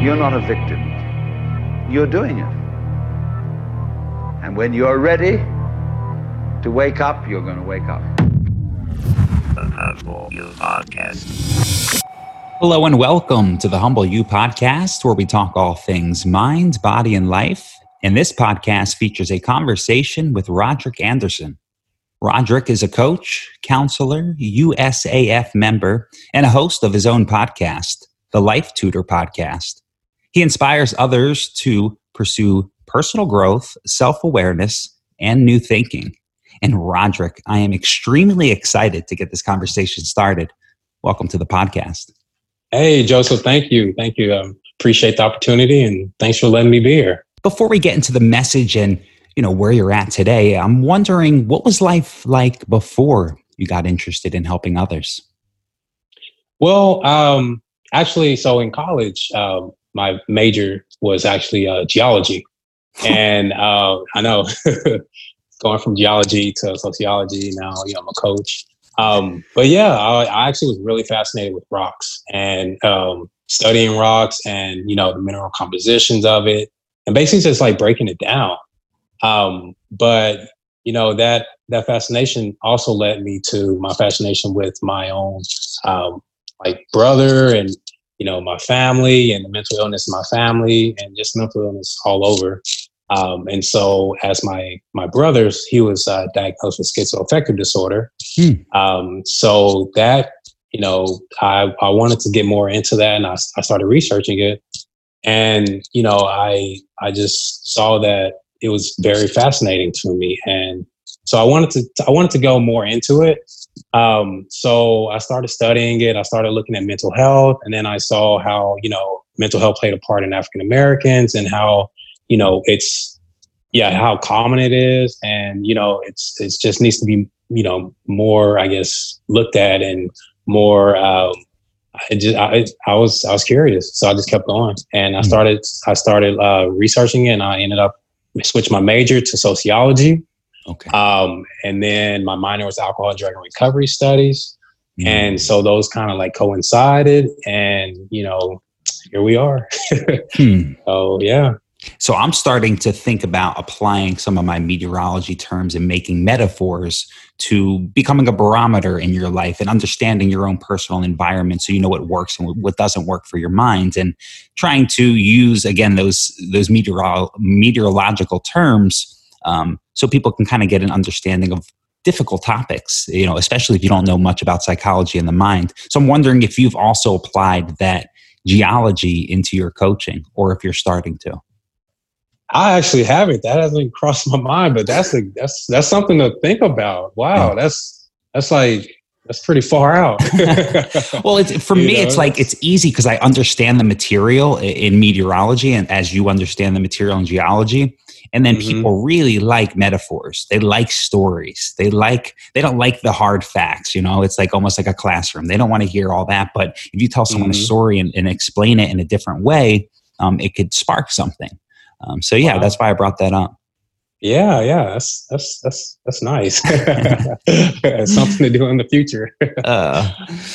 You're not a victim. You're doing it. And when you're ready to wake up, you're going to wake up. The Humble You Podcast. Hello and welcome to the Humble You podcast, where we talk all things mind, body, and life. And this podcast features a conversation with Rodrick Anderson. Rodrick is a coach, counselor, USAF member, and a host of his own podcast, the Life Tutor Podcast. He inspires others to pursue personal growth, self awareness, and new thinking. And Rodrick, I am extremely excited to get this conversation started. Welcome to the podcast. Hey, Joseph, thank you. Thank you. Um, appreciate the opportunity and thanks for letting me be here. Before we get into the message and you know where you're at today, I'm wondering what was life like before you got interested in helping others? Well, um, actually, so in college, um, my major was actually uh, geology, and uh, I know going from geology to sociology now, you know, I'm a coach. Um, but yeah, I, I, actually was really fascinated with rocks and um, studying rocks and you know the mineral compositions of it, and basically just like breaking it down. Um, but you know that that fascination also led me to my fascination with my own um, like brother and you know my family and the mental illness in my family and just mental illness all over. Um, and so, as my my brothers, he was uh, diagnosed with schizoaffective disorder. Hmm. Um, so that you know, I I wanted to get more into that, and I, I started researching it. And you know, I I just saw that it was very fascinating to me, and so I wanted to I wanted to go more into it. Um, so I started studying it. I started looking at mental health, and then I saw how you know mental health played a part in African Americans, and how you know it's yeah how common it is, and you know it's it just needs to be you know more I guess looked at and more. Um, I just I, I was I was curious, so I just kept going, and I hmm. started I started uh, researching it, and I ended up switched my major to sociology. Okay. Um, and then my minor was alcohol, and drug, and recovery studies. Mm. And so those kind of like coincided, and you know, here we are. hmm. Oh yeah. So I'm starting to think about applying some of my meteorology terms and making metaphors to becoming a barometer in your life and understanding your own personal environment so you know what works and what doesn't work for your mind and trying to use again those those meteorolo- meteorological terms um, so people can kind of get an understanding of difficult topics you know especially if you don't know much about psychology and the mind so i'm wondering if you've also applied that geology into your coaching or if you're starting to I actually haven't. That hasn't crossed my mind, but that's a, that's that's something to think about. Wow, yeah. that's that's like that's pretty far out. well, it's, for you me, know? it's like it's easy because I understand the material in meteorology, and as you understand the material in geology. And then mm-hmm. people really like metaphors. They like stories. They like they don't like the hard facts. You know, it's like almost like a classroom. They don't want to hear all that. But if you tell someone mm-hmm. a story and, and, explain it in a different way, um, it could spark something. Um, so yeah, wow. that's why I brought that up. Yeah, yeah, that's that's that's that's nice. something to do in the future. uh,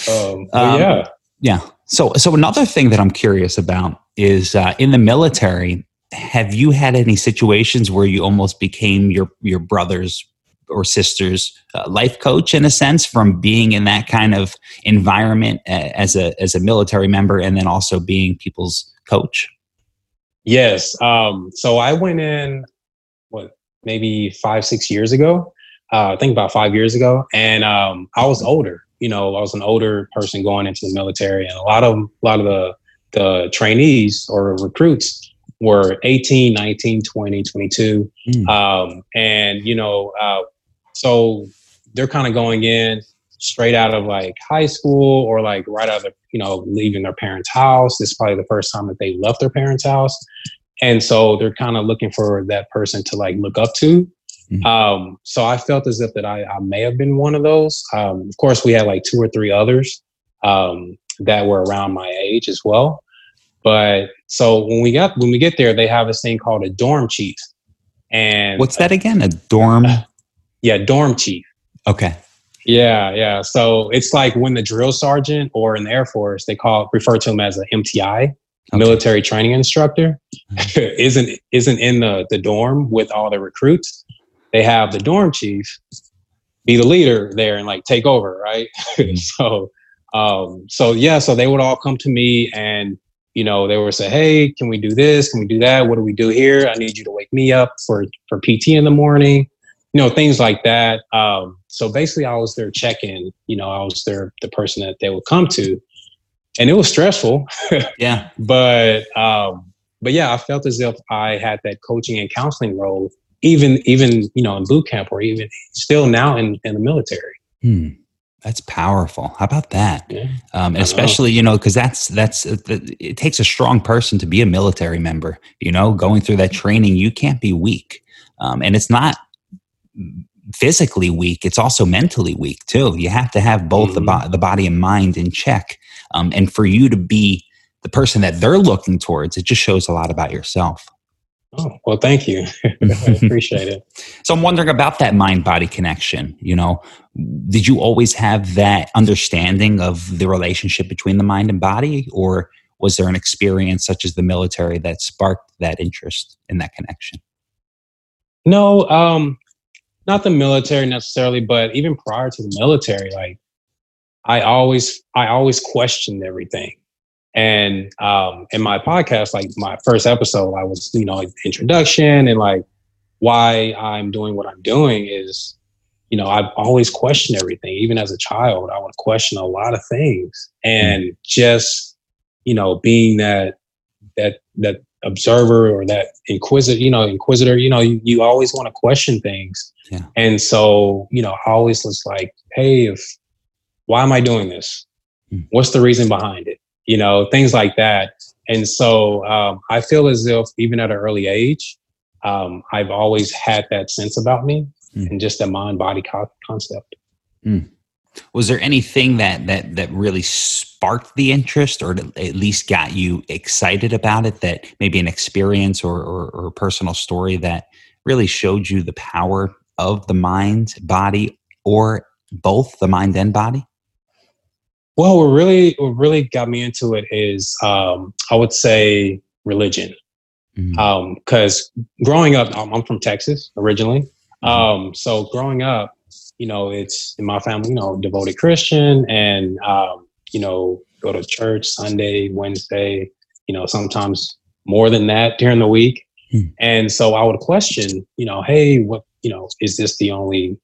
um, um, yeah, yeah. So so another thing that I'm curious about is uh, in the military. Have you had any situations where you almost became your your brother's or sister's uh, life coach in a sense from being in that kind of environment uh, as a as a military member and then also being people's coach? Yes. Um, so I went in, what, maybe five, six years ago. Uh, I think about five years ago, and um, I was older. You know, I was an older person going into the military, and a lot of a lot of the the trainees or recruits were 18, 19, 20, 22. Mm. Um, and you know, uh, so they're kind of going in straight out of like high school or like right out of you know leaving their parents' house. This is probably the first time that they left their parents' house, and so they're kind of looking for that person to like look up to. Mm-hmm. Um, so I felt as if that I, I may have been one of those. Um, of course, we had like two or three others um, that were around my age as well. But so when we got when we get there, they have this thing called a dorm chief. And what's that again? A dorm? Uh, yeah, dorm chief. Okay. Yeah, yeah. So it's like when the drill sergeant or in the Air Force, they call refer to him as an MTI. Okay. military training instructor isn't isn't in the the dorm with all the recruits. They have the dorm chief be the leader there and like take over, right? Mhm. so um so yeah, so they would all come to me and you know, they would say, "Hey, can we do this? Can we do that? What do we do here? I need you to wake me up for for PT in the morning." You know, things like that. Um, so basically, I was their check-in. You know, I was their the person that they would come to, and it was stressful. Yeah. but um, but yeah, I felt as if I had that coaching and counseling role, even even you know in boot camp or even still now in in the military. Hmm. That's powerful. How about that? Yeah. Um, I know. especially, you know, because that's that's uh, it takes a strong person to be a military member. You know, going through that training, you can't be weak, um, and it's not physically weak; it's also mentally weak too. You have to have both the bo- the body and mind in check, um, and for you to be the person that they're looking towards, it just shows a lot about yourself. Oh well, thank you. I appreciate it. So I'm wondering about that mind body connection. You know, did you always have that understanding of the relationship between the mind and body, or was there an experience such as the military that sparked that interest in that connection? No, um, not the military necessarily, but even prior to the military, like I always, I always questioned everything. And um, in my podcast, like my first episode, I was, you know, like introduction and like why I'm doing what I'm doing is, you know, I've always questioned everything. Even as a child, I would question a lot of things, and just, you know, being that that that observer or that inquisitor, you know, inquisitor, you know, you, you always want to question things. Yeah. And so, you know, I always was like, hey, if why am I doing this? Hmm. What's the reason behind it? You know, things like that. And so um, I feel as if even at an early age, um, I've always had that sense about me Hmm. and just a mind body co- concept. Was there anything that that that really sparked the interest, or at least got you excited about it? That maybe an experience or or, or a personal story that really showed you the power of the mind, body, or both the mind and body. Well, what really, what really got me into it is, um, I would say religion. Because growing up, I'm, I'm from Texas originally. Mhm. Um, so growing up, you know, it's in my family, you know, devoted Christian, and um, you know, go to church Sunday, Wednesday, you know, sometimes more than that during the week. Hmm. And so I would question, you know, hey, what, you know, is this the only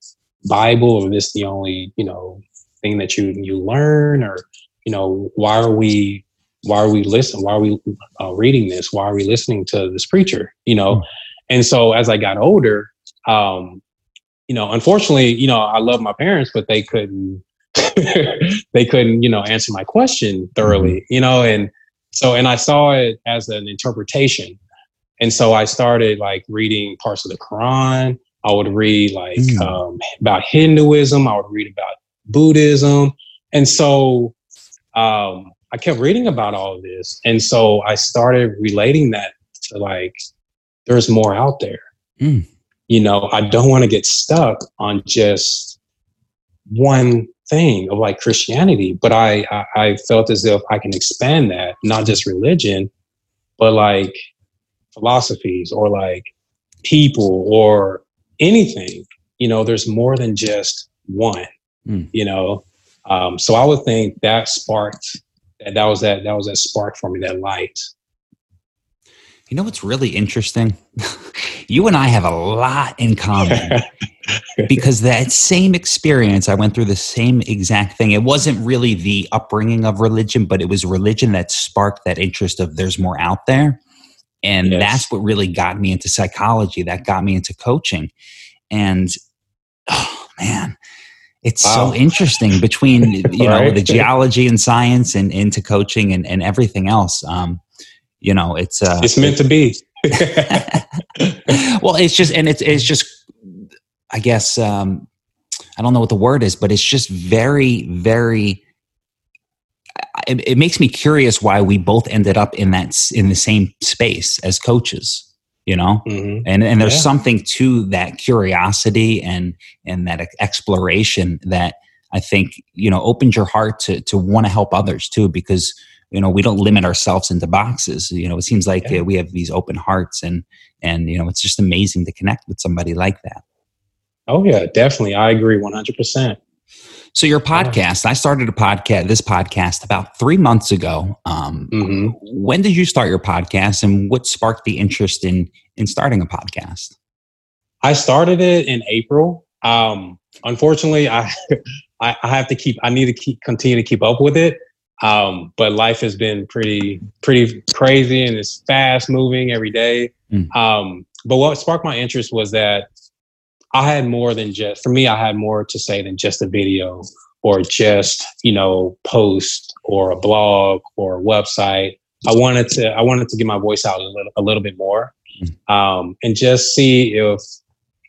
Bible, or this the only, you know, thing that you you learn, or you know, why are we why are we listening? Why are we uh, reading this? Why are we listening to this preacher? You know, Mm. and so as I got older, um, you know, unfortunately, you know, I love my parents, but they couldn't, they couldn't, you know, answer my question thoroughly, you know, and so, and I saw it as an interpretation, and so I started like reading parts of the Quran. I would read like Mm. um, about Hinduism. I would read about Buddhism, and so um, I kept reading about all of this. And so I started relating that to like, there's more out there. Mm. You know, I don't want to get stuck on just one thing of like Christianity, but I, I, I felt as if I can expand that, not just religion, but like philosophies or like people or anything. You know, there's more than just one, Mm. you know? Um, so I would think that sparked that that was that that was that spark for me, that light. You know what's really interesting? you and I have a lot in common because that same experience, I went through the same exact thing. It wasn't really the upbringing of religion, but it was religion that sparked that interest of there's more out there. And Yes. that's what really got me into psychology, that got me into coaching. And oh man, it's Wow. so interesting between you know Right. the geology and science and into coaching and, and everything else. Um, you know, it's uh, it's meant to be. well, it's just, and it's it's just, I guess, um, I don't know what the word is, but it's just very, very. It, it makes me curious why we both ended up in that in the same space as coaches. You know, Mhm. and and there's Yeah. something to that curiosity and and that exploration that I think you know opens your heart to to want to help others too because you know we don't limit ourselves into boxes you know it seems like Yeah. uh, we have these open hearts and and you know it's just amazing to connect with somebody like that Oh yeah, definitely. I agree 100%. So your podcast i started a podcast this podcast about three months ago um, hmm when did you start your podcast and what sparked the interest in in starting a podcast I started it in April. Um, unfortunately, I, I I have to keep. I need to keep continue to keep up with it. Um, but life has been pretty pretty crazy and it's fast moving every day. Mm. Um, but what sparked my interest was that I had more than just for me. I had more to say than just a video or just you know post or a blog or a website. I wanted to I wanted to get my voice out a little a little bit more, um, and just see if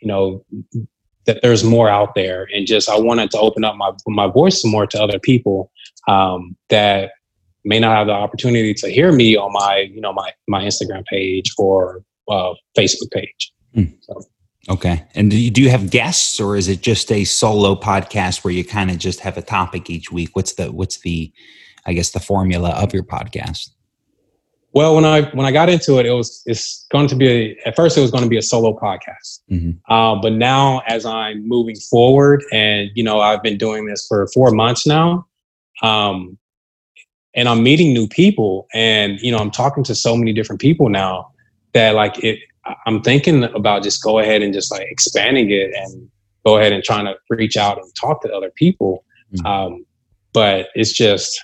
you know that there's more out there and just i wanted to open up my my voice some more to other people um, that may not have the opportunity to hear me on my you know my my instagram page or uh, facebook page okay. And do you, do you have guests or is it just a solo podcast where you kind of just have a topic each week? What's the what's the i guess the formula of your podcast? Well when i when i got into it it was it's going to be a, at first it was going to be a solo podcast. Mhm. uh, but now as i'm moving forward and you know i've been doing this for four months now um, and i'm meeting new people and you know i'm talking to so many different people now that like it i'm thinking about just go ahead and just like expanding it and go ahead and trying to reach out and talk to other people Mhm. um, but it's just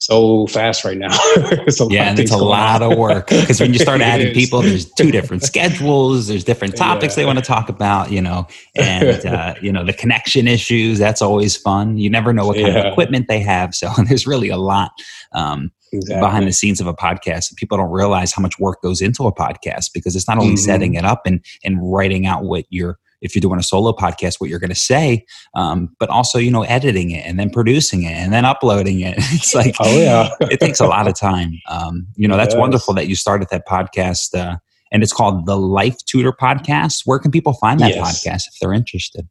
so fast right now It's a lot yeah and it's a lot on. of work because when you start adding people there's two different schedules there's different topics they want to talk about you know and uh, you know the connection issues that's always fun you never know what kind of equipment they have so there's really a lot um, Exactly. behind the scenes of a podcast people don't realize how much work goes into a podcast because it's not only Mhm. setting it up and and writing out what you're if you're doing a solo podcast what you're going to say um, but also you know editing it and then producing it and then uploading it it's like Oh yeah. it takes a lot of time um, you know that's Yes. wonderful that you started that podcast uh, and it's called the life tutor podcast where can people find that Yes. podcast if they're interested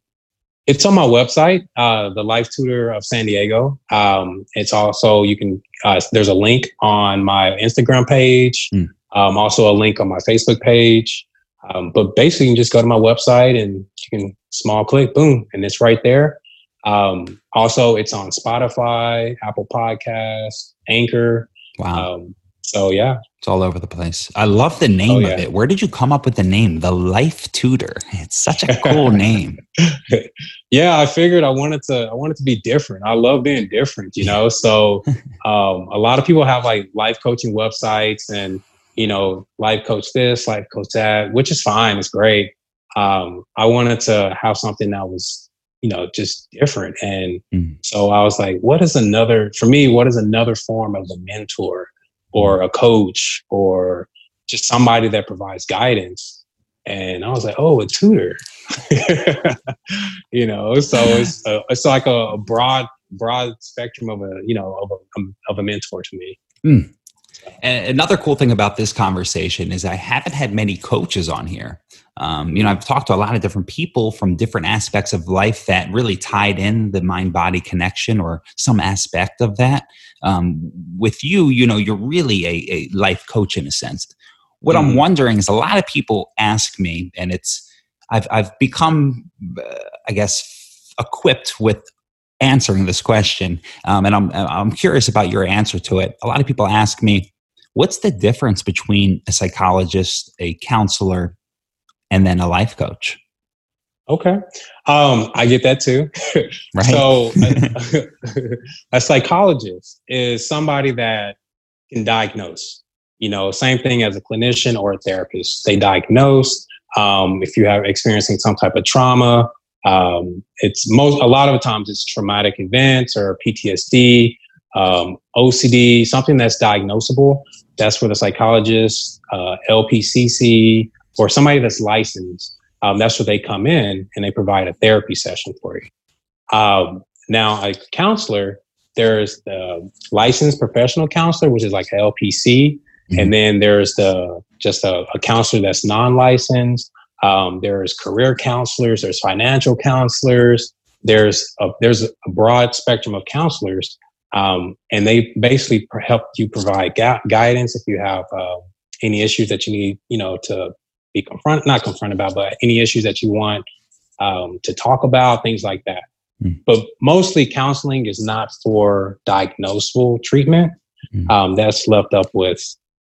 It's on my website, uh, the Life Tutor of San Diego. Um, it's also you can. Uh, there's a link on my Instagram page. Hmm. Um, also a link on my Facebook page. Um, but basically, you can just go to my website and you can small click, boom, and it's right there. Um, also, it's on Spotify, Apple Podcasts, Anchor. wow. Um, so yeah, it's all over the place. I love the name Oh, of it. Where did you come up with the name? The life tutor. It's such a cool name. Yeah i figured i wanted to i wanted to be different. I love being different you know? So um, a lot of people have like life coaching websites and you know life coach this life coach that which is fine it's great. Um, i wanted to have something that was you know just different. And Mm. so i was like what is another for me what is another form of a mentor or a coach or just somebody that provides guidance? And i was like oh a tutor. You know so it's a, it's like a broad broad spectrum of a you know of a of a mentor to me And another cool thing about this conversation is I haven't had many coaches on here. Um, you know, I've talked to a lot of different people from different aspects of life that really tied in the mind body connection or some aspect of that. Um, with you, you know, you're really a, a life coach in a sense. What I'm Mhm. wondering is a lot of people ask me, and it's, I've, I've become, uh, I guess, equipped with answering this question, um, and I'm I'm curious about your answer to it. A lot of people ask me, "What's the difference between a psychologist, a counselor, and then a life coach?" okay um i get that too Right? so a, a psychologist is somebody that can diagnose you know same thing as a clinician or a therapist they diagnose um, if you have experiencing some type of trauma um, it's most a lot of times it's traumatic events or ptsd um, ocd something that's diagnosable. That's where the psychologist uh, lpcc or somebody that's licensed. Um, that's where they come in and they provide a therapy session for you. Um, now a counselor there's the licensed professional counselor which is like lpc Mhm. and then there's the just a, a counselor that's non-licensed um, there's career counselors there's financial counselors there's a, there's a broad spectrum of counselors Um, and they basically help you provide ga- guidance if you have uh, any issues that you need, you know, to be confront, not confronted about, but any issues that you want um, to talk about, things like that. Mm. But mostly counseling is not for diagnosable treatment. Mm. Um, that's left up with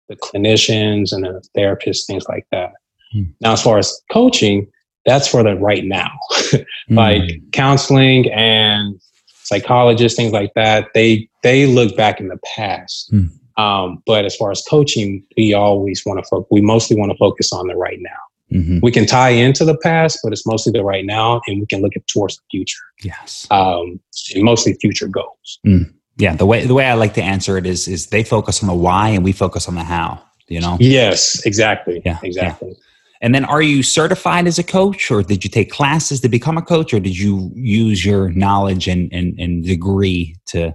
the clinicians and the therapists, things like that. Mm. Now, as far as coaching, that's for the right now. like mm. counseling and psychologists, things like that, they they look back in the past. Mm. Um, but as far as coaching, we always want to focus. We mostly want to focus on the right now. Mm-hmm. We can tie into the past, but it's mostly the right now, and we can look at towards the future. Yes, um, mostly future goals. Mm. Yeah, the way the way I like to answer it is is they focus on the why and we focus on the how. You know. Yes, exactly. Yeah, exactly. Yeah. And then, are you certified as a coach, or did you take classes to become a coach, or did you use your knowledge and and, and degree to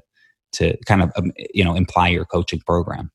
to kind of um, you know imply your coaching program?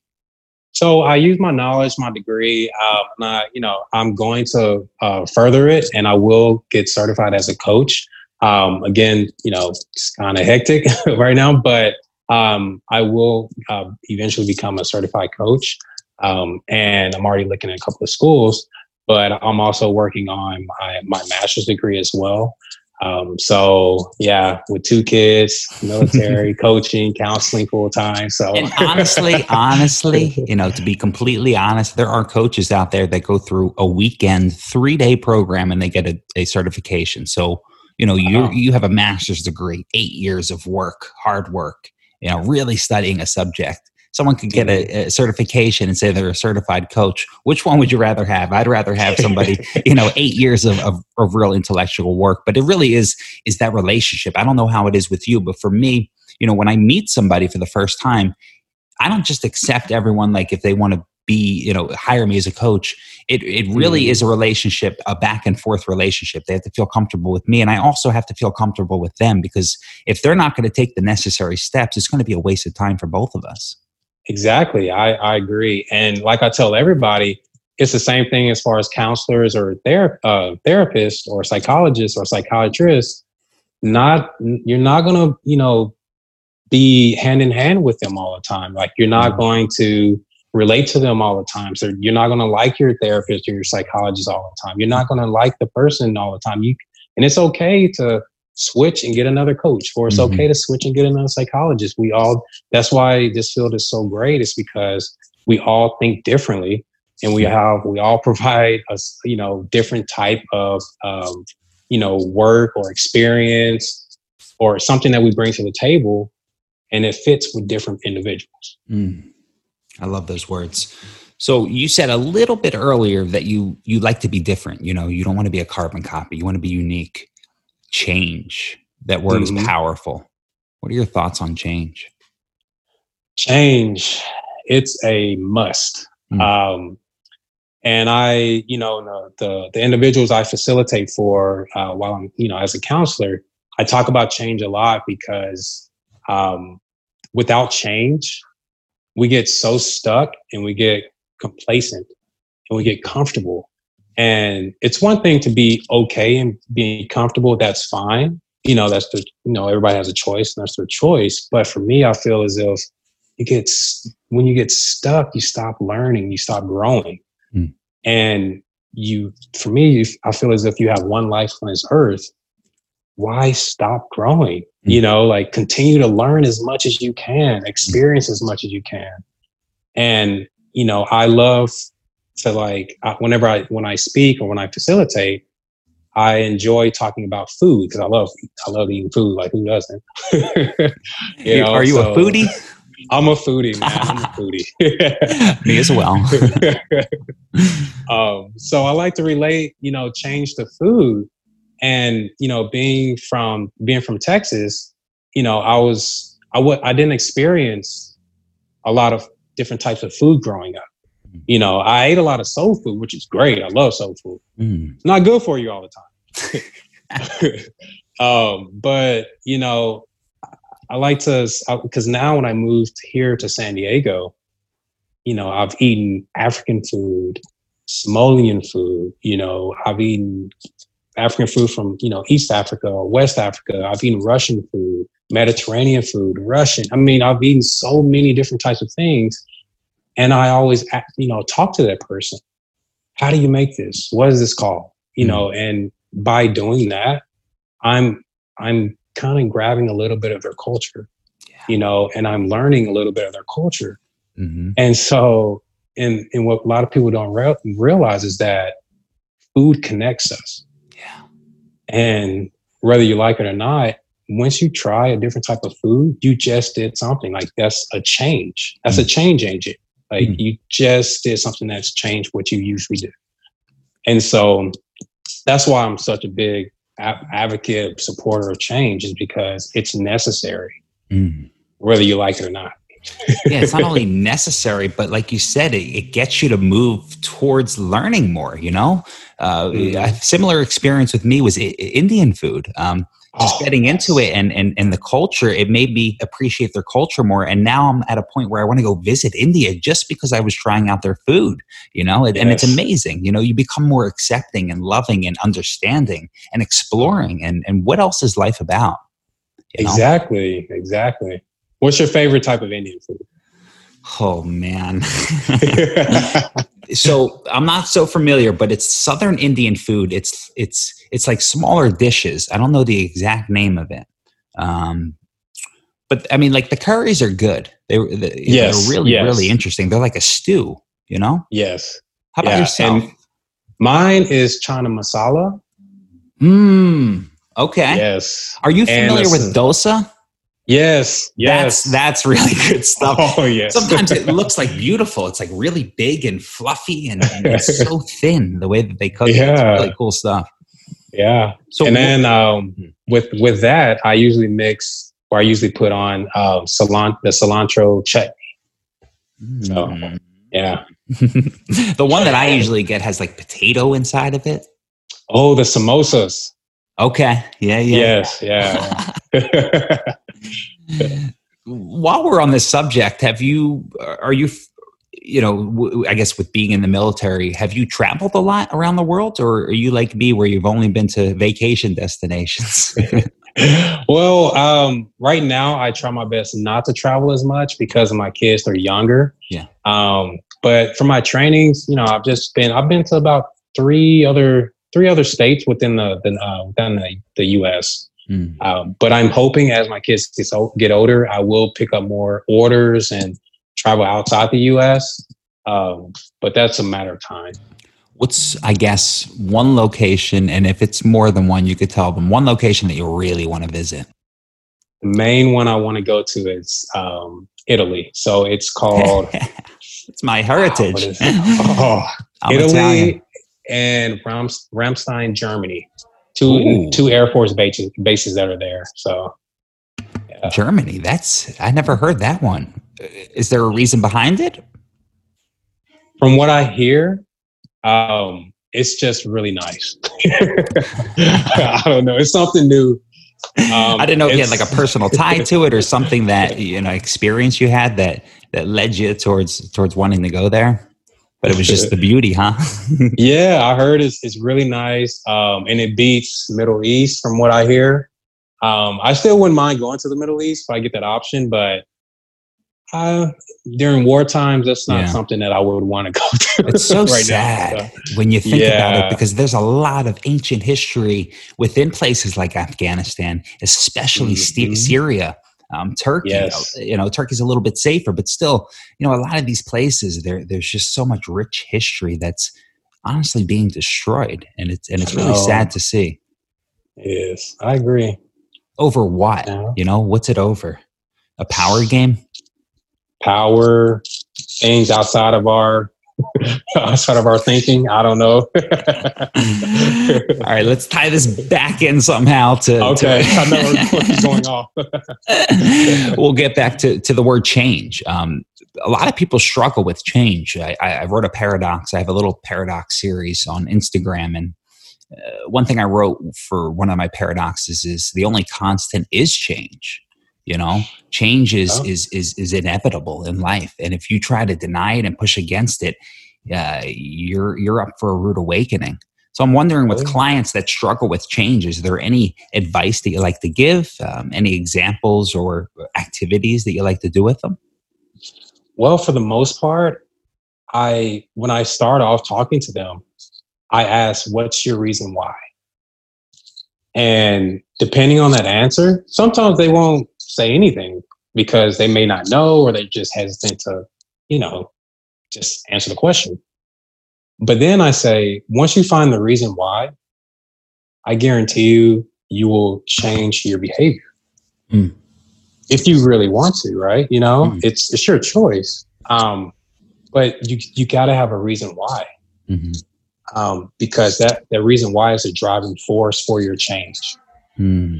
So I use my knowledge, my degree. Uh, and I, you know, I'm going to uh, further it, and I will get certified as a coach. Um, again, you know, it's kind of hectic right now, but um, I will uh, eventually become a certified coach. Um, and I'm already looking at a couple of schools, but I'm also working on my, my master's degree as well. Um, so yeah, with two kids, military, coaching, counseling full time. So and honestly, honestly, you know, to be completely honest, there are coaches out there that go through a weekend, three day program and they get a, a certification. So, you know, you uh-huh. you have a master's degree, eight years of work, hard work, you know, really studying a subject someone could get a, a, certification and say they're a certified coach which one would you rather have? I'd rather have somebody you know eight years of, of, of, real intellectual work but it really is is that relationship. I don't know how it is with you but for me you know when i meet somebody for the first time i don't just accept everyone like if they want to be you know hire me as a coach. It, it really mm. is a relationship a back and forth relationship. They have to feel comfortable with me and i also have to feel comfortable with them because if they're not going to take the necessary steps it's going to be a waste of time for both of us Exactly. I, I agree. And like I tell everybody, it's the same thing as far as counselors or ther- uh, therapists or psychologists or psychiatrists. Not you're not gonna, you know, be hand in hand with them all the time. Like you're not mm-hmm. going to relate to them all the time. So you're not gonna like your therapist or your psychologist all the time. You're not gonna like the person all the time. You and it's okay to switch and get another coach or it's mm-hmm. okay to switch and get another psychologist. We all that's why this field is so great is because we all think differently and we have we all provide a you know different type of um, you know work or experience or something that we bring to the table and it fits with different individuals. Mm. i love those words. So you said a little bit earlier that you you like to be different. You know you don't want to be a carbon copy. You want to be unique change. That word mm-hmm. is powerful. What are your thoughts on change? Change, it's a must. Mm-hmm. Um, and I, you know, the, the, the individuals I facilitate for uh, while I'm, you know, as a counselor, I talk about change a lot because um, without change, we get so stuck and we get complacent and we get comfortable and it's one thing to be okay and being comfortable, that's fine. You know, that's the, you know, everybody has a choice and that's their choice. But for me, I feel as if it gets, when you get stuck, you stop learning, you stop growing. Mm. And you, for me, I feel as if you have one life on this earth. Why stop growing? Mm. You know, like continue to learn as much as you can, experience as much as you can. And, you know, I love to like whenever I when I speak or when I facilitate, I enjoy talking about food because I love I love eating food. Like who doesn't? you know, Are you so, a foodie? I'm a foodie, man. I'm a foodie. Me as well. um, so I like to relate, you know, change to food, and you know, being from being from Texas, you know, I was I w- I didn't experience a lot of different types of food growing up. You know, I ate a lot of soul food, which is great. I love soul food. Mm. It's not good for you all the time. um, but you know, I like to because now when I moved here to San Diego, you know, I've eaten African food, Somalian food. You know, I've eaten African food from you know East Africa or West Africa. I've eaten Russian food. Mediterranean food, Russian. I mean, I've eaten so many different types of things. And I always, you know, talk to that person. How do you make this? What is this called? You know, and by doing that, I'm I'm kind of grabbing a little bit of their culture, you know, and I'm learning a little bit of their culture. Mhm. And so, and and what a lot of people don't real realize is that food connects us. Yeah. And whether you like it or not, once you try a different type of food, you just did something like that's a change. That's a change agent. Like Mm. you just did something that's changed what you usually do. And so that's why I'm such a big a- advocate, supporter of change, is because it's necessary, Mm. whether you like it or not. yeah, it's not only necessary, but like you said, it, it gets you to move towards learning more. You know, uh, Mhm. a similar experience with me was I- I- Indian food. Um, just Oh, getting into it and, and and the culture, it made me appreciate their culture more. And now I'm at a point where I want to go visit India just because I was trying out their food. You know, and, and it's amazing. You know, you become more accepting and loving and understanding and exploring. And and what else is life about? You know? Exactly, exactly. What's your favorite type of Indian food? Oh man. so I'm not so familiar, but it's Southern Indian food. It's it's it's like smaller dishes. I don't know the exact name of it. Um, but I mean, like the curries are good. They were the, Yes, they're really yes. really interesting. They're like a stew. You know. yes. How about Yeah, yourself? and Mine is chana masala. Mmm. Okay. Yes. Are you And familiar with dosa? Yes. Yes. That's that's really good stuff. Oh yes. Sometimes it looks like beautiful. It's like really big and fluffy and, and it's so thin the way that they cook it. It's really cool stuff. Yeah. So and then um, with with that, I usually mix or I usually put on um, cilantro, the cilantro chutney. Mm. Yeah. the one that I usually get has like potato inside of it. Oh, the samosas. Okay. Yeah, yeah. Yes. Yeah. While we're on this subject, have you are you you know, w- I guess with being in the military, have you traveled a lot around the world or are you like me where you've only been to vacation destinations? well, um, right now I try my best not to travel as much because my kids are younger. Yeah. Um, but for my trainings, you know, I've just been I've been to about three other three other states within the, the uh, within the, the U.S. Mm. Um, but I'm hoping as my kids get, get older, I will pick up more orders and travel outside the U.S. Um, but that's a matter of time. What's, I guess, one location, and if it's more than one, you could tell them one location that you really want to visit. The main one I want to go to is um, Italy. So it's called it's my heritage. it? Oh, I'm Italy Italian. and Rams, Ramstein, Germany. Two Ooh. two Air Force bases bases that are there. So Germany. That's I never heard that one. Is there a reason behind it? from what I hear, um, it's just really nice. I don't know. It's something new. Um, I didn't know if you had like a personal tie to it or something that you know experience you had that that led you towards towards wanting to go there. But it was just the beauty, huh? Yeah, I heard it's it's really nice, um, and it beats Middle East from what I hear. Um, I still wouldn't mind going to the Middle East if I get that option, but uh, during war times, that's not Yeah. something that I would want to go through. It's so right sad now. so. when you think about it because there's a lot of ancient history within places like Afghanistan, especially Ste- Mhm. Syria, um, Turkey. Yes. You know, Turkey's a little bit safer, but still, you know, a lot of these places there there's just so much rich history that's honestly being destroyed, and it's and it's really Oh. sad to see. Yes, I agree. Over what? Yeah. You know, what's it over? A power game? Power, things outside of our outside of our thinking. I don't know. All right, let's tie this back in somehow to. to- okay, I know what's going on. we'll get back to, to the word change. Um, a lot of people struggle with change. I, I I wrote a paradox. I have a little paradox series on Instagram, and uh, one thing I wrote for one of my paradoxes is the only constant is change. You know, change is Oh. is is is inevitable in life, and if you try to deny it and push against it, uh, you're you're up for a rude awakening. So I'm wondering with Oh, clients that struggle with change, is there any advice that you like to give? Um, any examples or activities that you like to do with them? Well, for the most part, I when I start off talking to them, I ask, "What's your reason why?" And depending on that answer, sometimes they won't say anything because they may not know or they're just hesitant to, you know, just answer the question. But then I say, once you find the reason why, I guarantee you, you will change your behavior. Mm. If you really want to, right? You know, Mm. it's it's your choice. Um, but you you got to have a reason why, Mhm. um, because that that reason why is a driving force for your change. Hmm.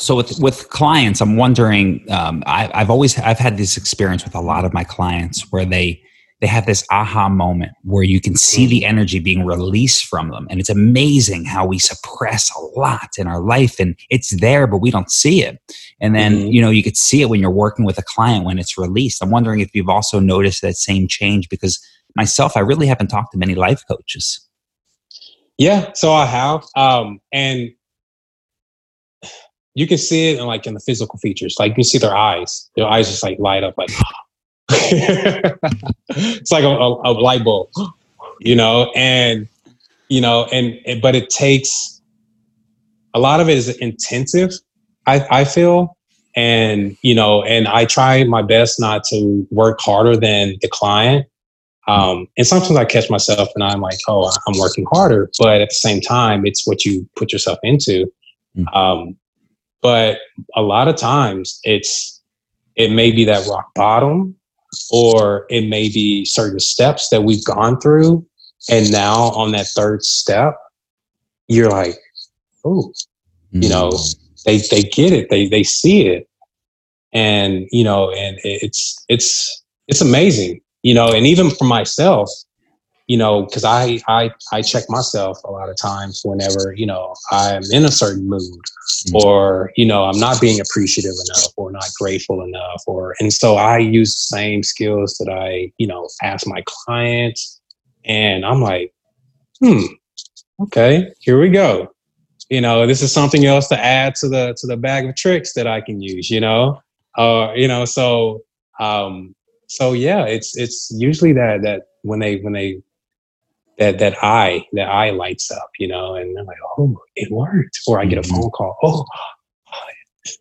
So with with clients, I'm wondering. Um, I, I've always I've had this experience with a lot of my clients where they they have this aha moment where you can see the energy being released from them, and it's amazing how we suppress a lot in our life, and it's there, but we don't see it. And then Mhm. you know you could see it when you're working with a client when it's released. I'm wondering if you've also noticed that same change because myself, I really haven't talked to many life coaches. Yeah, so I have, um, and you can see it in like in the physical features. Like you see their eyes; their eyes just like light up, like it's like a, a, a light bulb, you know. And you know, and but it takes a lot of it is intensive. I I feel, and you know, and I try my best not to work harder than the client. Um, and sometimes I catch myself and I'm like, oh, I'm working harder. But at the same time, it's what you put yourself into. Mm. Um, but a lot of times it's, it may be that rock bottom or it may be certain steps that we've gone through. And now on that third step, you're like, oh, you know, mm. they, they get it. They, they see it. And, you know, and it's, it's, it's amazing you know and even for myself you know because I, I i check myself a lot of times whenever you know i'm in a certain mood Mm. or you know i'm not being appreciative enough or not grateful enough or and so i use the same skills that i you know ask my clients and i'm like hmm okay here we go you know this is something else to add to the to the bag of tricks that i can use you know uh you know so um so yeah it's it's usually that that when they when they that that eye that eye lights up you know and i'm like oh it worked or i get a Mhm. phone call oh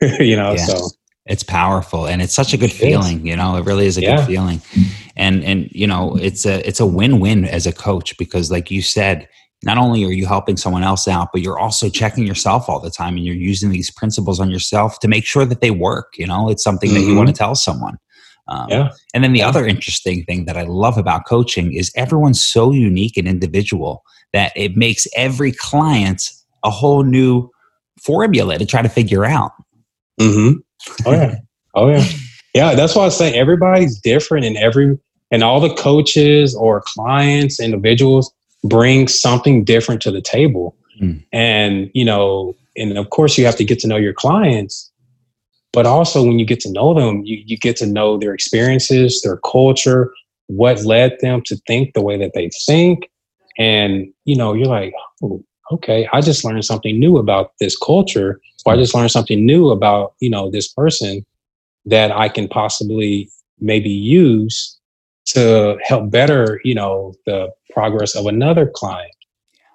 you know Yeah. so it's powerful and it's such a good It is. feeling you know it really is a Yeah. good feeling and and you know it's a it's a win-win as a coach because like you said not only are you helping someone else out but you're also checking yourself all the time and you're using these principles on yourself to make sure that they work you know it's something that you Mhm. want to tell someone um, yeah. and then the other interesting thing that I love about coaching is everyone's so unique and individual that it makes every client a whole new formula to try to figure out. hmm oh yeah. Oh yeah. Yeah that's why i say everybody's different and every and all the coaches or clients individuals bring something different to the table. Mm. and you know and of course you have to get to know your clients but also when you get to know them you, you get to know their experiences their culture what led them to think the way that they think. And you know you're like oh, okay i just learned something new about this culture or i just learned something new about you know this person that i can possibly maybe use to help better you know the progress of another client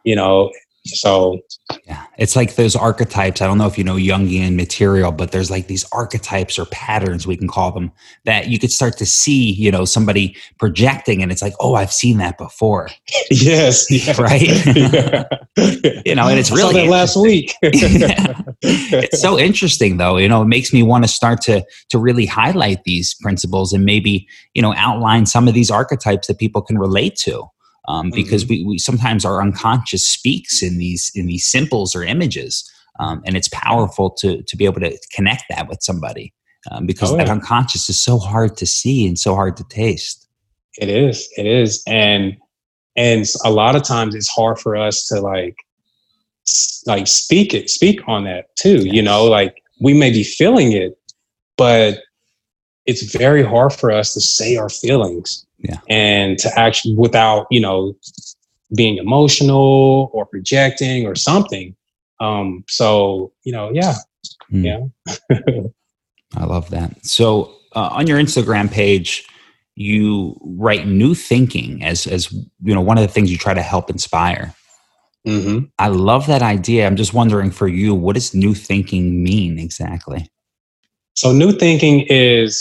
you know so Yeah. It's like those archetypes. I don't know if you know Jungian material, but there's like these archetypes or patterns, we can call them, that you could start to see, you know, somebody projecting and it's like, oh, I've seen that before. yes, yes. Right? Yeah. You know, and it's really that last week it's so interesting though you know it makes me want to start to to really highlight these principles and maybe you know outline some of these archetypes that people can relate to um, because we, we sometimes our unconscious speaks in these in these symbols or images um, and it's powerful to to be able to connect that with somebody um, because Oh, that unconscious is so hard to see and so hard to taste It is. It is. And and a lot of times it's hard for us to like like speak it, speak on that too. You know, like we may be feeling it, but it's very hard for us to say our feelings Yeah. and to actually without you know being emotional or projecting or something um so you know yeah Hmm. yeah I love that. So uh, on your Instagram page, you write new thinking as as you know one of the things you try to help inspire. hmm I love that idea. I'm just wondering for you, what does new thinking mean exactly? So new thinking is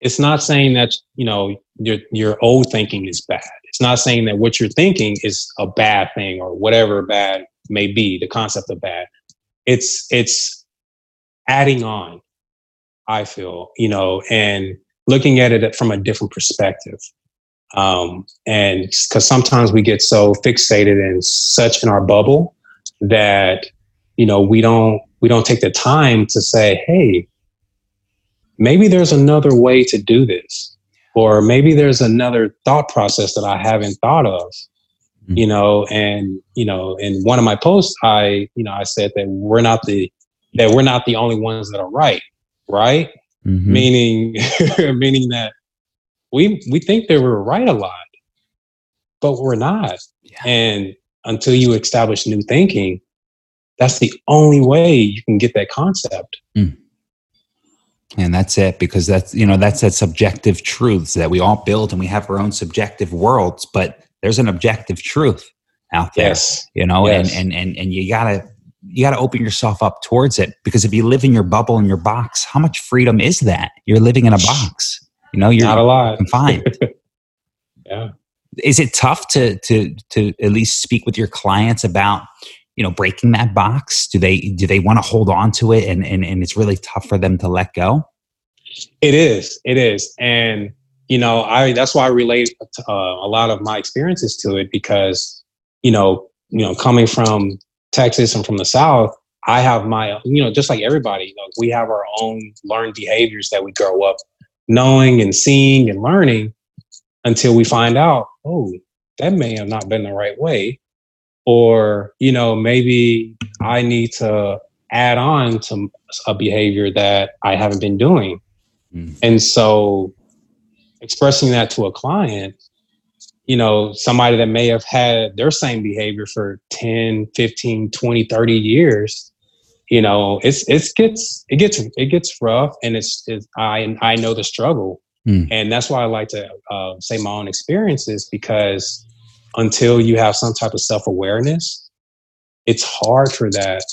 it's not saying that you know your your old thinking is bad. It's not saying that what you're thinking is a bad thing or whatever bad may be the concept of bad. It's it's adding on i feel you know and looking at it from a different perspective. Um and because sometimes we get so fixated and such in our bubble that you know we don't we don't take the time to say hey maybe there's another way to do this or maybe there's another thought process that i haven't thought of Mhm. you know and you know in one of my posts i you know i said that we're not the that we're not the only ones that are right right Mhm. meaning meaning that we we think that we're right a lot but we're not Yeah. and until you establish new thinking that's the only way you can get that concept And that's it because that's you know that's that subjective truths that we all build and we have our own subjective worlds, but there's an objective truth out there. yes you know Yes. and, and and and you gotta you gotta open yourself up towards it because if you live in your bubble in your box how much freedom is that you're living in a box you know you're not a lot confined yeah is it tough to to to at least speak with your clients about you know breaking that box do they do they want to hold on to it and, and and it's really tough for them to let go It is. It is. And, you know, I, that's why I relate uh, a lot of my experiences to it because, you know, you know, coming from Texas and from the South, I have my, you know, just like everybody, you know, we have our own learned behaviors that we grow up knowing and seeing and learning until we find out, oh, that may have not been the right way. Or, you know, maybe I need to add on to a behavior that I haven't been doing. Mm. And so expressing that to a client, you know, somebody that may have had their same behavior for 10, 15, 20, 30 years, you know, it's it's gets it gets it gets rough and it's, it's I I know the struggle. Mm. And that's why I like to uh, say my own experiences because until you have some type of self-awareness, it's hard for that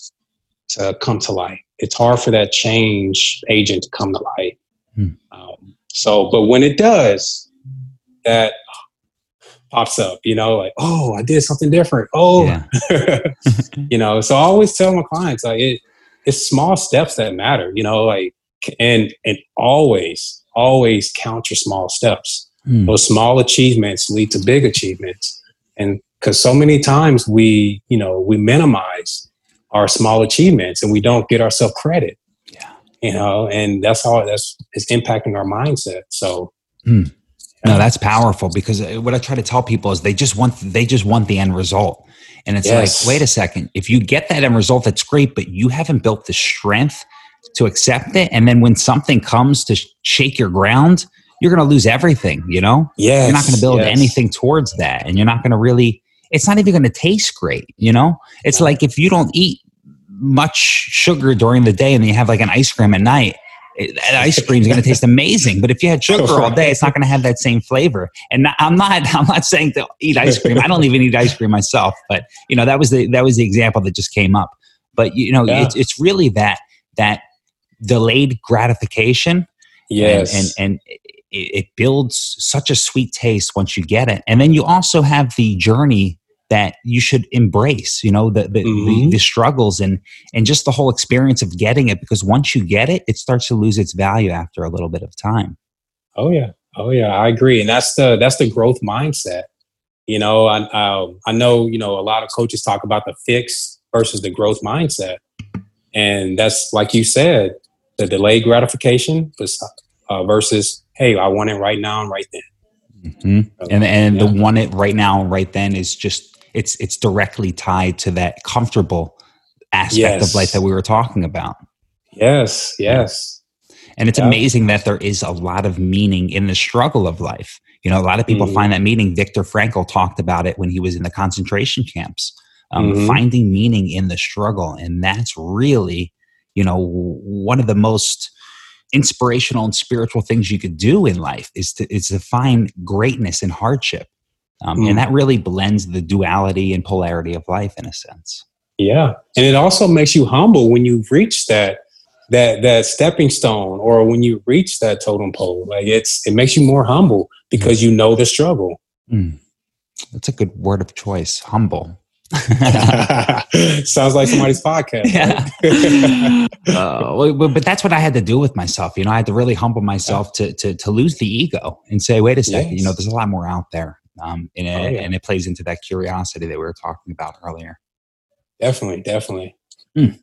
to come to light. It's hard for that change agent to come to light. Hmm. Um, so, but when it does, that pops up, you know, like, oh, I did something different. Oh, yeah you know, so I always tell my clients, like, it, it's small steps that matter, you know, like, and, and always, always count your small steps. Mm. Those small achievements lead to big achievements. And because so many times we, you know, we minimize our small achievements and we don't get ourselves credit. Yeah. You know, and that's how that's it's impacting our mindset. So No, that's powerful because uh, what I try to tell people is they just want they just want the end result. And it's Yes. like, wait a second, if you get that end result, that's great, but you haven't built the strength to accept it. And then when something comes to shake your ground, you're going to lose everything, you know? Yeah. you're not going to build yes. anything towards that. And you're not going to really, it's not even going to taste great, you know? It's like if you don't eat much sugar during the day and then you have like an ice cream at night, it- that ice cream is going to taste amazing. But if you had sugar all day, it's not going to have that same flavor. And I'm not, I'm not saying to eat ice cream. I don't even eat ice cream myself. But you know, that was the that was the example that just came up. But you know, Yeah. it's it's really that that delayed gratification Yes. and and, and it, it builds such a sweet taste once you get it. And then you also have the journey that you should embrace you know the the, the Mhm. the struggles and and just the whole experience of getting it because once you get it it starts to lose its value after a little bit of time. Oh yeah, oh yeah, I agree, and that's the that's the growth mindset. You know, I uh, I know you know a lot of coaches talk about the fix versus the growth mindset, and that's like you said, the delayed gratification uh, versus hey, I want it right now and right then. Mhm. and and the Yeah. one it right now and right then is just it's it's directly tied to that comfortable aspect of life that we were talking about Yes, yes, And it's amazing that there is a lot of meaning in the struggle of life. You know, a lot of people mm-hmm. find that meaning. Viktor Frankl talked about it when he was in the concentration camps, um, mm-hmm. finding meaning in the struggle. And that's really, you know, one of the most inspirational and spiritual things you could do in life is to, is to find greatness in hardship. Um, mm. And that really blends the duality and polarity of life in a sense. Yeah. And it also makes you humble when you reach that that that stepping stone or when you reach that totem pole like it's it makes you more humble because you know the struggle mm. that's a good word of choice humble sounds like somebody's podcast yeah. uh, but that's what i had to do with myself you know i had to really humble myself to to, to lose the ego and say wait a second yes. you know there's a lot more out there um, and, it, oh, yeah. and it plays into that curiosity that we were talking about earlier definitely definitely mm.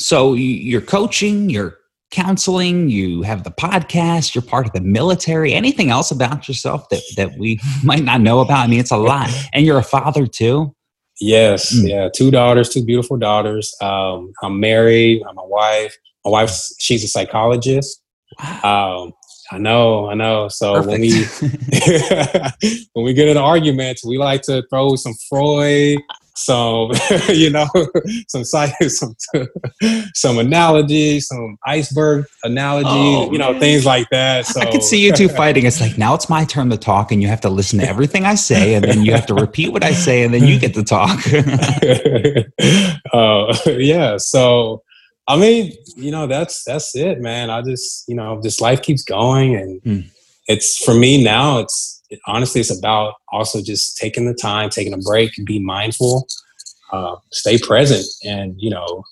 So you're coaching, you're counseling, you have the podcast, you're part of the military. Anything else about yourself that, that we might not know about? I mean, it's a lot. And you're a father too. Yes, mm. yeah, two daughters, two beautiful daughters. Um, I'm married. I'm a wife. My wife, she's a psychologist. Wow. Um, I know, I know. So Perfect. when we when we get in arguments, we like to throw some Freud, some you know some some some analogy some iceberg analogy oh, you know man. things like that so i could see you two fighting it's like now it's my turn to talk and you have to listen to everything i say and then you have to repeat what i say and then you get to talk uh, yeah so i mean you know that's that's it man i just you know this life keeps going and mm. it's for me now it's honestly, it's about also just taking the time, taking a break, be mindful, uh, stay present, and you know,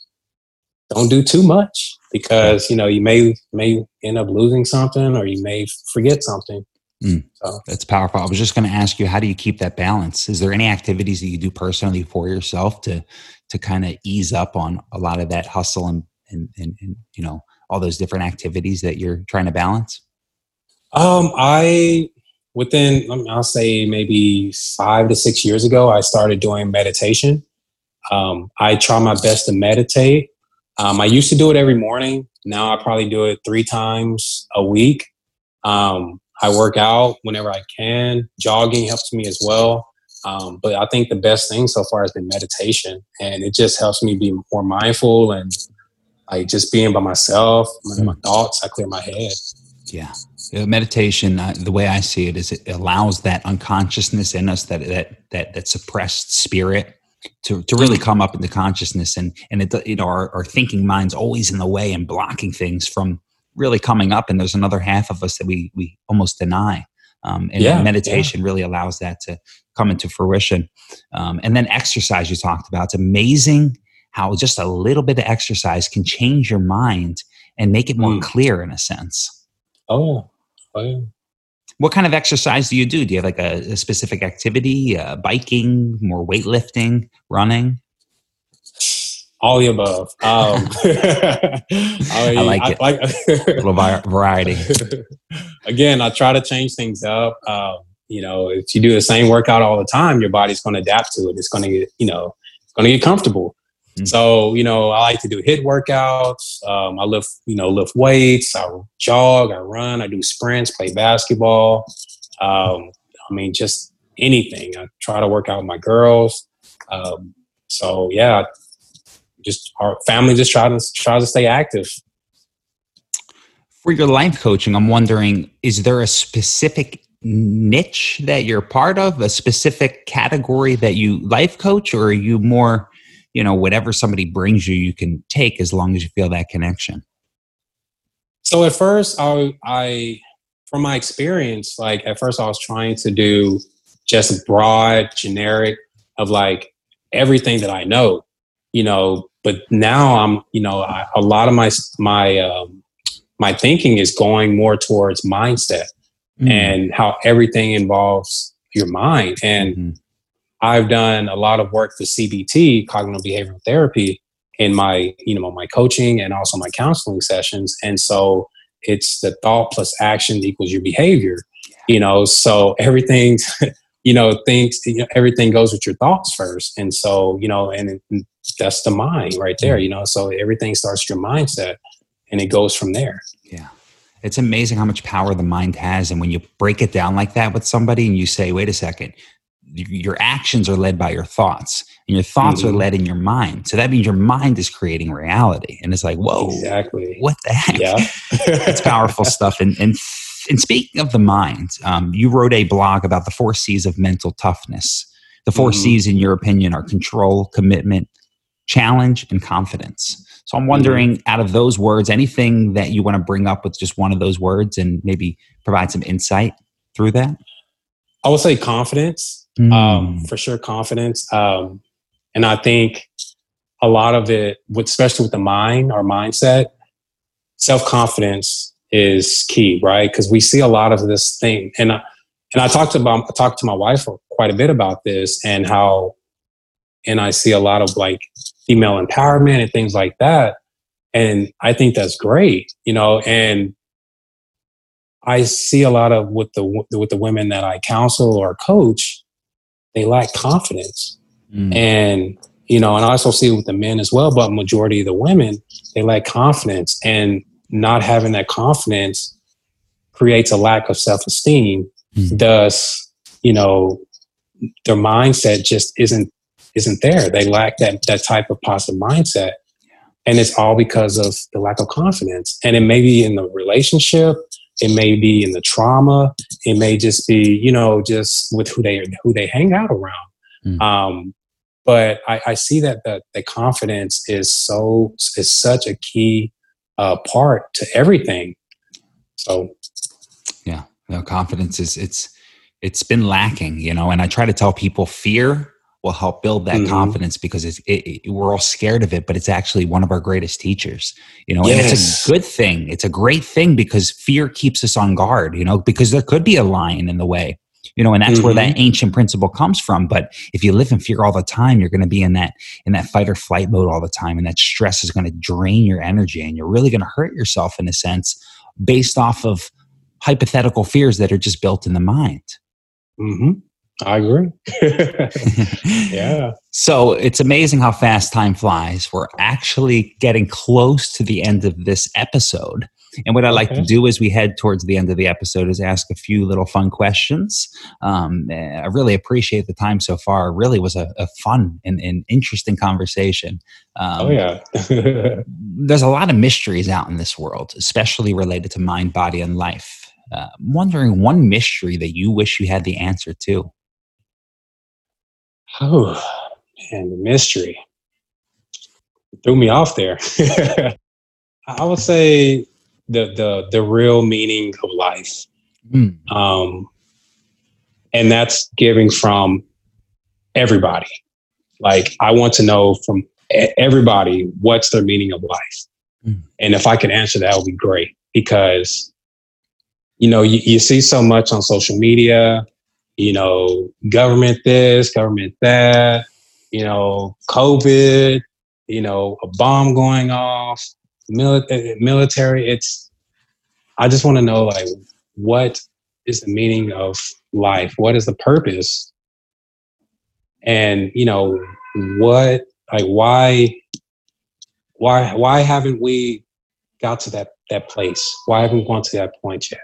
don't do too much because you know you may may end up losing something or you may forget something. Mm, so. That's powerful. I was just going to ask you, how do you keep that balance? Is there any activities that you do personally for yourself to to kind of ease up on a lot of that hustle and, and and, and you know all those different activities that you're trying to balance? Um, I within, I'll say maybe five to six years ago, I started doing meditation. Um, I try my best to meditate. Um, I used to do it every morning. Now I probably do it three times a week. Um, I work out whenever I can. Jogging helps me as well. Um, but I think the best thing so far has been meditation, and it just helps me be more mindful and like just being by myself, my thoughts. I clear my head. Yeah, meditation uh, the way i see it is it allows that unconsciousness in us that that that, that suppressed spirit to, to really come up into consciousness. And and it you know our, our thinking mind's always in the way and blocking things from really coming up. And there's another half of us that we we almost deny. Um, and yeah, meditation yeah. really allows that to come into fruition. Um, and then exercise you talked about. It's amazing how just a little bit of exercise can change your mind and make it more mm. clear in a sense oh Oh, what kind of exercise do you do? Do you have like a, a specific activity, uh, biking, more weightlifting, running? All the above. Um, I, I, like I, it. Like, a little variety. Again, I try to change things up. Um, you know, if you do the same workout all the time, your body's going to adapt to it. It's going to get, you know, it's going to get comfortable. Mm-hmm. So, you know, I like to do HIIT workouts. Um, I lift, you know, lift weights. I jog. I run. I do sprints. Play basketball. Um, I mean, just anything. I try to work out with my girls. Um, so yeah, just our family just try to try to stay active. For your life coaching, I'm wondering: is there a specific niche that you're part of, a specific category that you life coach, or are you more you know whatever somebody brings you you can take as long as you feel that connection so at first i i from my experience like at first i was trying to do just broad generic of like everything that i know you know but now i'm you know I, a lot of my my um, my thinking is going more towards mindset mm. and how everything involves your mind and mm-hmm. I've done a lot of work for CBT, cognitive behavioral therapy, in my you know my coaching and also my counseling sessions, and so it's the thought plus action equals your behavior. You know, so everything, you know, things, you know, everything goes with your thoughts first, and so you know, and, and that's the mind right there. Mm-hmm. You know, so everything starts your mindset, and it goes from there. Yeah. It's amazing how much power the mind has. And when you break it down like that with somebody and you say, wait a second, your actions are led by your thoughts and your thoughts mm-hmm. are led in your mind. So that means your mind is creating reality. And it's like, whoa, exactly. What the heck? Yeah. it's powerful stuff. And, and, and speaking of the mind, um, you wrote a blog about the four C's of mental toughness. The 4 mm-hmm. C's, in your opinion, are control, commitment, challenge, and confidence. So I'm wondering, mm-hmm. out of those words, anything that you want to bring up with just one of those words and maybe provide some insight through that? I would say confidence, mm. um, for sure, confidence. Um, and I think a lot of it, with, especially with the mind, our mindset, self confidence is key, right? Because we see a lot of this thing, and I, and I talked about I talked to my wife quite a bit about this and how, and I see a lot of like female empowerment and things like that. And I think that's great, you know, and I see a lot of with the with the women that I counsel or coach, they lack confidence. Mm. And you know, and I also see it with the men as well, but majority of the women, they lack confidence and not having that confidence creates a lack of self-esteem. Mm. Thus, you know, their mindset just isn't isn't there. They lack that that type of positive mindset. And it's all because of the lack of confidence. And it may be in the relationship, it may be in the trauma, it may just be, you know, just with who they who they hang out around. Mm. Um, but I, I, see that the, the confidence is so is such a key uh, part to everything. So yeah, no confidence is it's it's been lacking, you know. And I try to tell people fear will help build that mm-hmm. confidence because it's it, it, we're all scared of it, but it's actually one of our greatest teachers. You know, yes. and it's a good thing. It's a great thing because fear keeps us on guard. You know, because there could be a lion in the way. You know, and that's mm-hmm. where that mm-hmm. ancient principle comes from. But if you live in fear all the time, you're going to be in that in that fight or flight mode all the time, and that stress is going to drain your energy, and you're really going to hurt yourself in a sense based off of hypothetical fears that are just built in the mind. Mm-hmm. I agree. yeah. So it's amazing how fast time flies. We're actually getting close to the end of this episode. And what I like to do as we head towards the end of the episode is ask a few little fun questions. Um, I really appreciate the time so far. It really was a, a fun and, and, interesting conversation. Um, oh, yeah. there's a lot of mysteries out in this world, especially related to mind, body, and life. Uh, I'm wondering one mystery that you wish you had the answer to. Oh, man, the mystery threw me off there. I would say the the the real meaning of life, mm. um, and that's giving from everybody. Like I want to know from everybody what's their meaning of life, mm. and if I could answer that, would be great because you know you, you see so much on social media you know, government this, government that, you know, COVID, you know, a bomb going off, mili- military. It's, I just want to know, like, what is the meaning of life? What is the purpose? And, you know, what, like, why, why, why haven't we got to that, that place? Why haven't we gone to that point yet?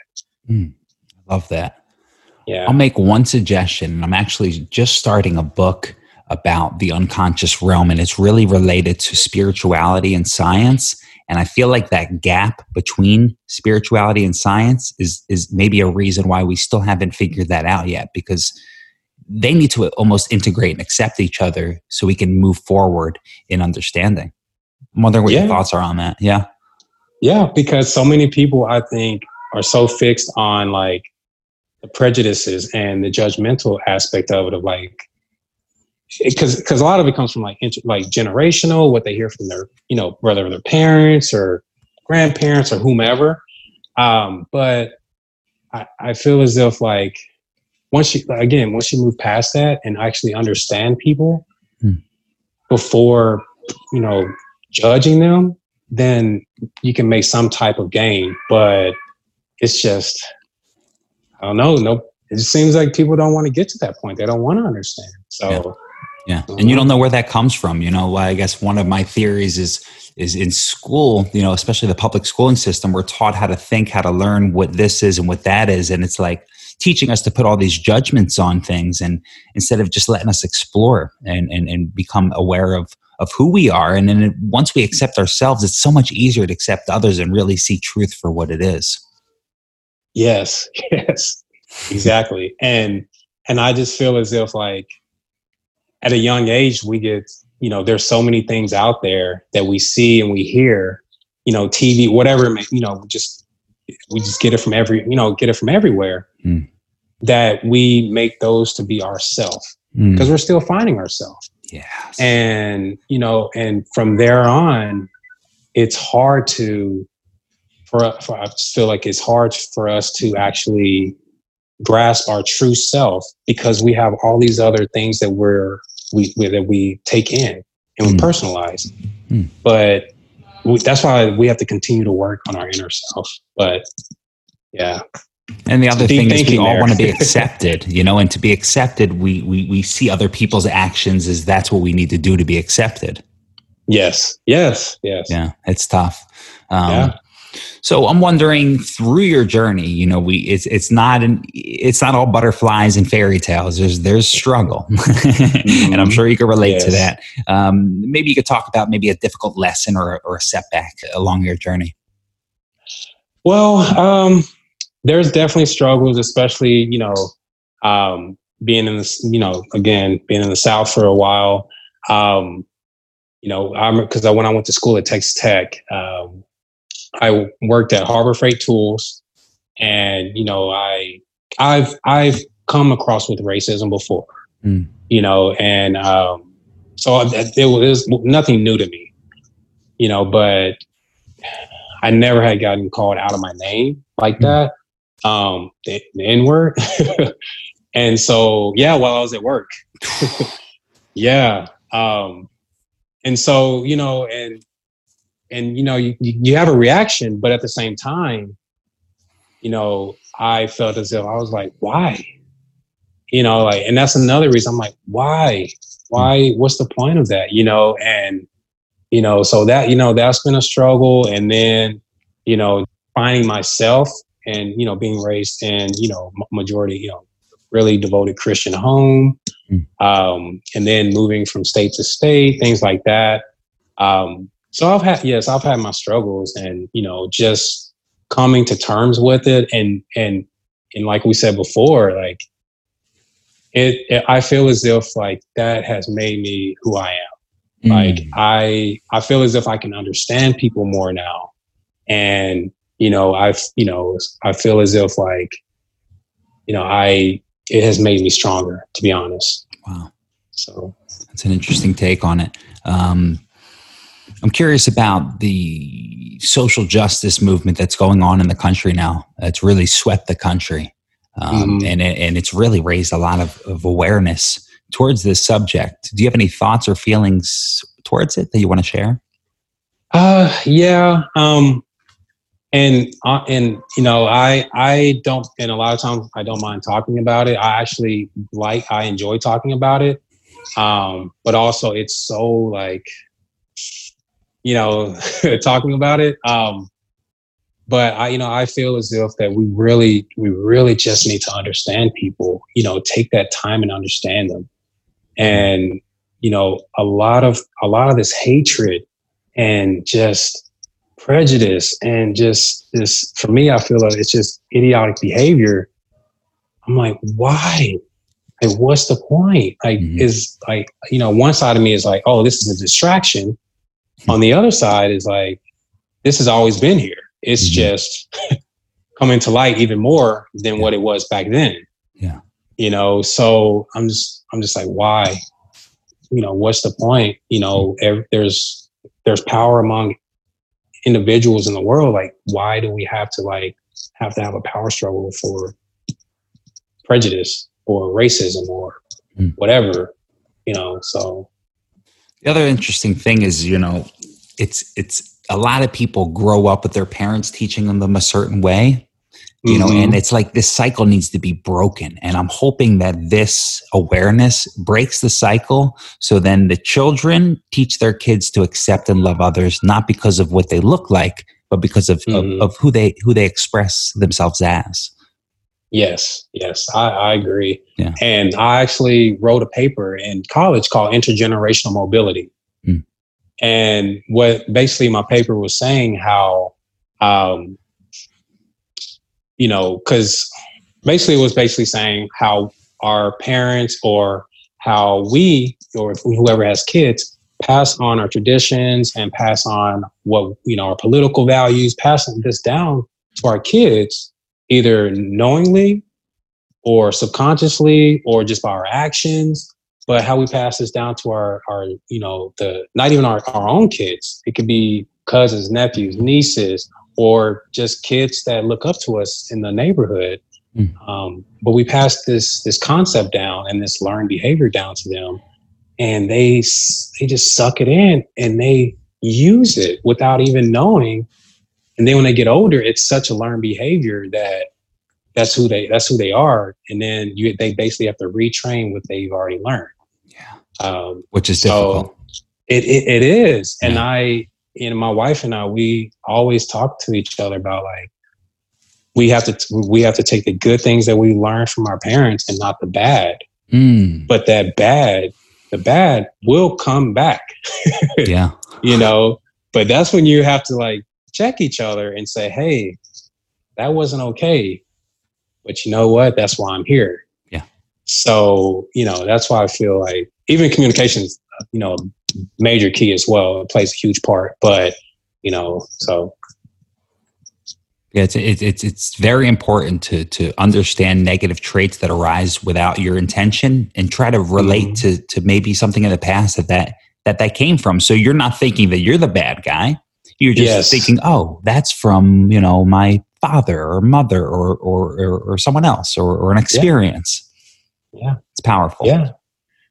Mm, love that. Yeah. I'll make one suggestion. I'm actually just starting a book about the unconscious realm, and it's really related to spirituality and science. And I feel like that gap between spirituality and science is is maybe a reason why we still haven't figured that out yet because they need to almost integrate and accept each other so we can move forward in understanding. I'm wondering what yeah. your thoughts are on that. Yeah. Yeah, because so many people I think are so fixed on like the prejudices and the judgmental aspect of it of like because because a lot of it comes from like inter, like generational what they hear from their you know whether their parents or grandparents or whomever um but i i feel as if like once you again once you move past that and actually understand people hmm. before you know judging them then you can make some type of gain but it's just I don't know. No, it just seems like people don't want to get to that point. They don't want to understand. So, yeah. yeah. And you don't know where that comes from. You know, I guess one of my theories is is in school, you know, especially the public schooling system, we're taught how to think, how to learn what this is and what that is. And it's like teaching us to put all these judgments on things and instead of just letting us explore and, and, and become aware of, of who we are. And then once we accept ourselves, it's so much easier to accept others and really see truth for what it is. Yes, yes, exactly. and, and I just feel as if like at a young age, we get you know, there's so many things out there that we see and we hear, you know, TV, whatever, you know, just we just get it from every, you know, get it from everywhere. Mm. That we make those to be ourselves because mm. we're still finding ourselves. Yeah. And you know, and from there on, it's hard to for, for I feel like it's hard for us to actually grasp our true self because we have all these other things that we're we, we that we take in and we mm. personalize. Mm. But we, that's why we have to continue to work on our inner self. But yeah. And the other thing is we all want to be accepted, you know, and to be accepted, we, we, we see other people's actions as that's what we need to do to be accepted. Yes. Yes. Yes. Yeah. It's tough. Um, yeah. So I'm wondering through your journey, you know, we it's it's not an it's not all butterflies and fairy tales. There's there's struggle, mm-hmm. and I'm sure you can relate yes. to that. Um, maybe you could talk about maybe a difficult lesson or or a setback along your journey. Well, um, there's definitely struggles, especially you know, um, being in this, you know, again being in the South for a while. Um, you know, I'm because I when I went to school at Texas Tech, um, I worked at Harbor Freight Tools, and you know, I I've I've come across with racism before, mm. you know, and um, so it was nothing new to me, you know, but I never had gotten called out of my name like mm. that, um, the, the N word, and so yeah, while I was at work, yeah, um, and so you know, and and you know you, you have a reaction but at the same time you know i felt as if i was like why? You know like and that's another reason i'm like why? Why? What's the point of that? You know and you know so that you know that's been a struggle. And then you know finding myself and you know being raised in you know majority you know really devoted christian home mm. um, and then moving from state to state things like that. Um, so I've had yes, I've had my struggles, and you know, just coming to terms with it, and and and like we said before, like it, it I feel as if like that has made me who I am. Mm. Like I I feel as if I can understand people more now, and you know I've you know I feel as if like you know I it has made me stronger to be honest. Wow. So that's an interesting take on it. Um, I'm curious about the social justice movement that's going on in the country now. It's really swept the country, um, mm-hmm. and it, and it's really raised a lot of, of awareness towards this subject. Do you have any thoughts or feelings towards it that you want to share? Uh, yeah. Um, and uh, and you know, I I don't, and a lot of times I don't mind talking about it. I actually like, I enjoy talking about it. Um, but also it's so like you know, talking about it. Um, but I, you know, I feel as if that we really, we really just need to understand people. You know, take that time and understand them. And you know, a lot of a lot of this hatred and just prejudice and just this for me, I feel like it's just idiotic behavior. I'm like, why? Like, what's the point? Like, mm-hmm. is like, you know, one side of me is like, oh, this is a distraction on the other side is like this has always been here. It's mm-hmm. just coming to light even more than yeah. what it was back then. Yeah. You know so i'm just i'm just like why? You know what's the point? You know every, there's there's power among individuals in the world. Like why do we have to like have to have a power struggle for prejudice or racism or mm. whatever you know so. The other interesting thing is, you know, it's it's a lot of people grow up with their parents teaching them a certain way, you know and it's like this cycle needs to be broken and i'm hoping that this awareness breaks the cycle so then the children teach their kids to accept and love others not because of what they look like but because of, Mhm. of, of who they who they express themselves as Yes, yes, I, I agree. Yeah. And I actually wrote a paper in college called Intergenerational Mobility. And what basically my paper was saying how, um, you know, because basically it was basically saying how our parents or how we or whoever has kids pass on our traditions and pass on what you know our political values, passing this down to our kids either knowingly or subconsciously or just by our actions but how we pass this down to our our you know the not even our, our own kids. It could be cousins nephews nieces or just kids that look up to us in the neighborhood. Mm. um, but we pass this this concept down and this learned behavior down to them. And they they just suck it in and they use it without even knowing. And then when they get older it's such a learned behavior that that's who they that's who they are. And then you they basically have to retrain what they've already learned. Um which is So- difficult. it it, it is. And Yeah. i and my wife and i we always talk to each other about like we have to we have to take the good things that we learned from our parents and not the bad. Mm, but that bad the bad will come back. Yeah. You know but that's when you have to like check each other and say hey that wasn't okay but you know what? That's why i'm here. Yeah. so you know that's why i feel like even communications you know major key as well it plays a huge part but you know so Yeah, it's it's it's very important to to understand negative traits that arise without your intention and try to relate Mhm. to to maybe something in the past that that that that came from. So you're not thinking that you're the bad guy. You're just Yes. thinking, oh, that's from you know my father or mother or or or, or someone else or, or an experience. Yeah. it's powerful. yeah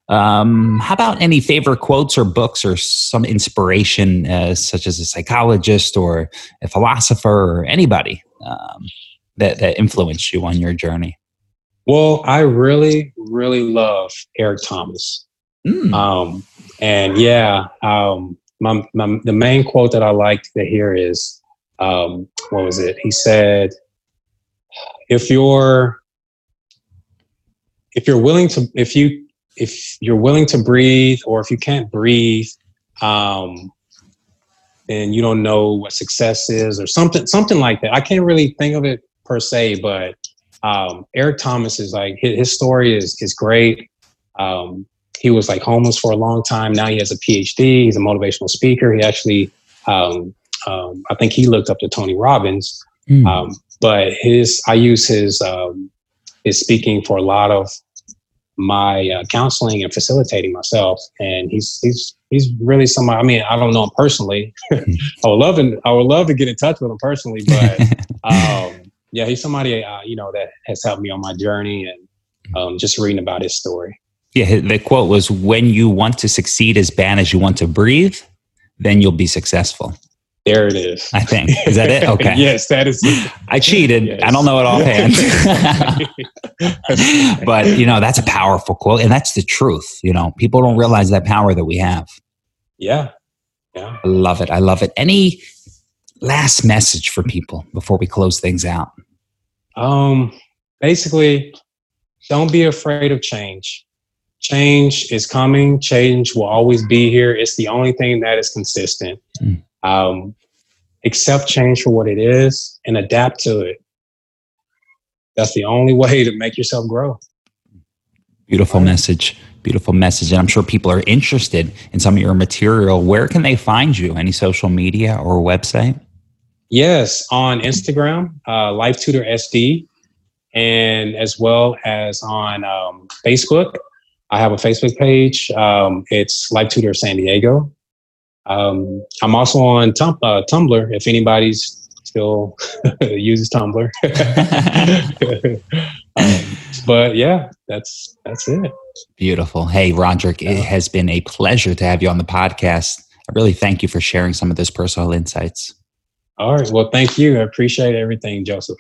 Um, how about any favorite quotes or books or some inspiration, uh, such as a psychologist or a philosopher or anybody um, that that influenced you on your journey? well i really really love eric thomas Mm, Um, and yeah, um, my, my, the main quote that I liked to hear is, um, what was it? He said, if you're, if you're willing to, if you, if you're willing to breathe, or if you can't breathe, um, then you don't know what success is or something, something like that. I can't really think of it per se, but, um, Eric Thomas is like, his, his story is, is great. Um, he was like homeless for a long time. Now he has a PhD. He's a motivational speaker. He actually, um, um, I think he looked up to Tony Robbins. mm, Um, but his, I use his um, his speaking for a lot of my uh, counseling and facilitating myself. And he's he's he's really somebody. I mean, I don't know him personally. I would love to I would love to get in touch with him personally, but um, yeah, he's somebody uh, you know that has helped me on my journey and um, just reading about his story. yeah, the quote was, "When you want to succeed as bad as you want to breathe, then you'll be successful." There it is. I think is that it? Okay, yes, that is. it. I cheated. Yes. I don't know it offhand. but you know that's a powerful quote and that's the truth you know people don't realize that power that we have yeah, yeah. i love it i love it any last message for people before we close things out Um, basically, don't be afraid of change. Change is coming. Change will always be here. It's the only thing that is consistent. Mm. Um, accept change for what it is and adapt to it. That's the only way to make yourself grow. beautiful message beautiful message and i'm sure people are interested in some of your material where can they find you any social media or website Yes, on Instagram, uh, Life Tutor SD, and as well as on um, Facebook. I have a Facebook page. Um, it's Life Tutor San Diego. Um, I'm also on Tum- uh, Tumblr. If anybody's still uses Tumblr, um, but yeah, that's that's it. beautiful hey Rodrick it has been a pleasure to have you on the podcast i really thank you for sharing some of those personal insights All right. Well, thank you. I appreciate everything, Joseph.